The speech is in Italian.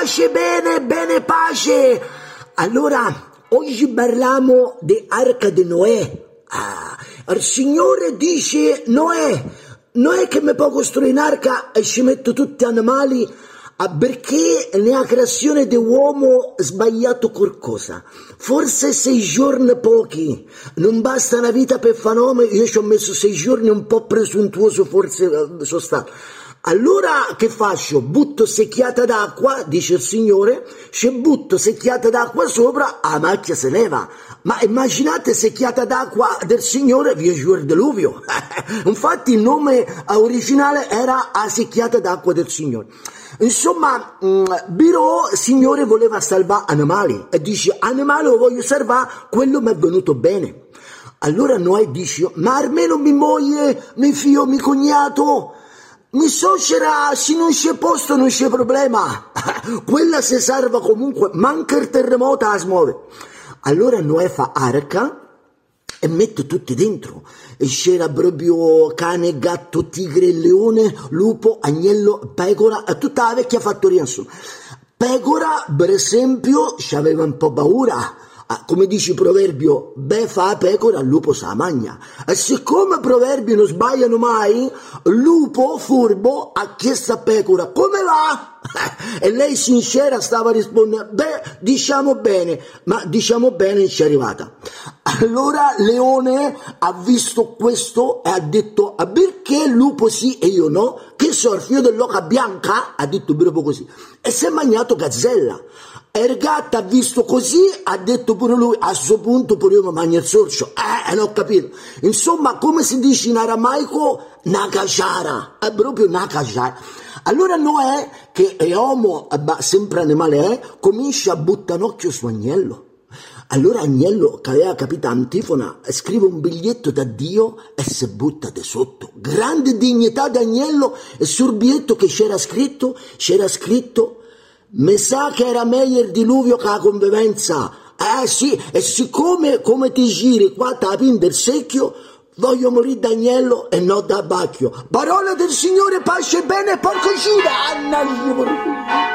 pace, bene, bene, pace. Allora, oggi parliamo di Arca di Noè. Ah, il Signore dice, Noè, Noè che mi può costruire un'arca e ci metto tutti gli animali Ah, perché nella creazione dell'uomo sbagliato qualcosa. Forse sei giorni pochi, non basta una vita per fare nome, io ci ho messo sei giorni un po' presuntuoso, forse eh, sono stato. Allora che faccio? Butto secchiata d'acqua, dice il Signore, ci butto secchiata d'acqua sopra, la macchia se ne va. Ma immaginate secchiata d'acqua del Signore, via giù il deluvio. Infatti il nome originale era a secchiata d'acqua del Signore. Insomma, mm, Biro, Signore, voleva salvare animali e dice, animale lo voglio salvare, quello mi è venuto bene. Allora Noè dice, ma almeno mia moglie, mio figlio, mio cognato, mi suocera, se non c'è posto non c'è problema. Quella si salva comunque, manca il terremoto a smuove. Allora Noè fa arca e mette tutti dentro. E c'era proprio cane, gatto, tigre, leone, lupo, agnello, pecora, tutta la vecchia fattoria insomma. Pecora, per esempio, ci aveva un po' paura come dice il proverbio, beh fa la pecora, il lupo sa magna. E siccome i proverbi non sbagliano mai, lupo furbo ha chiesto a pecora, come va? E lei sincera stava rispondendo, beh, diciamo bene, ma diciamo bene ci è arrivata. Allora Leone ha visto questo e ha detto, ah, perché il lupo sì e io no? Che so, il figlio dell'oca bianca? Ha detto proprio così. E si è mangiato gazzella. Ergatta ha visto così, ha detto pure lui, a questo punto pure io mi mangio il sorcio. Eh, non ho capito. Insomma, come si dice in aramaico, nakashara, è proprio nakashara. Allora Noè, che è uomo, sempre animale è, comincia a buttare un occhio su Agnello. Allora Agnello, che aveva capito Antifona, scrive un biglietto da Dio e si butta di sotto. Grande dignità di Agnello e sul biglietto che c'era scritto, c'era scritto mi sa che era meglio il diluvio che la convivenza. Eh sì, e siccome come ti giri qua tapin del secchio, voglio morire d'agnello e non da bacchio. Parola del Signore, pace bene, porco Giuda! Anna,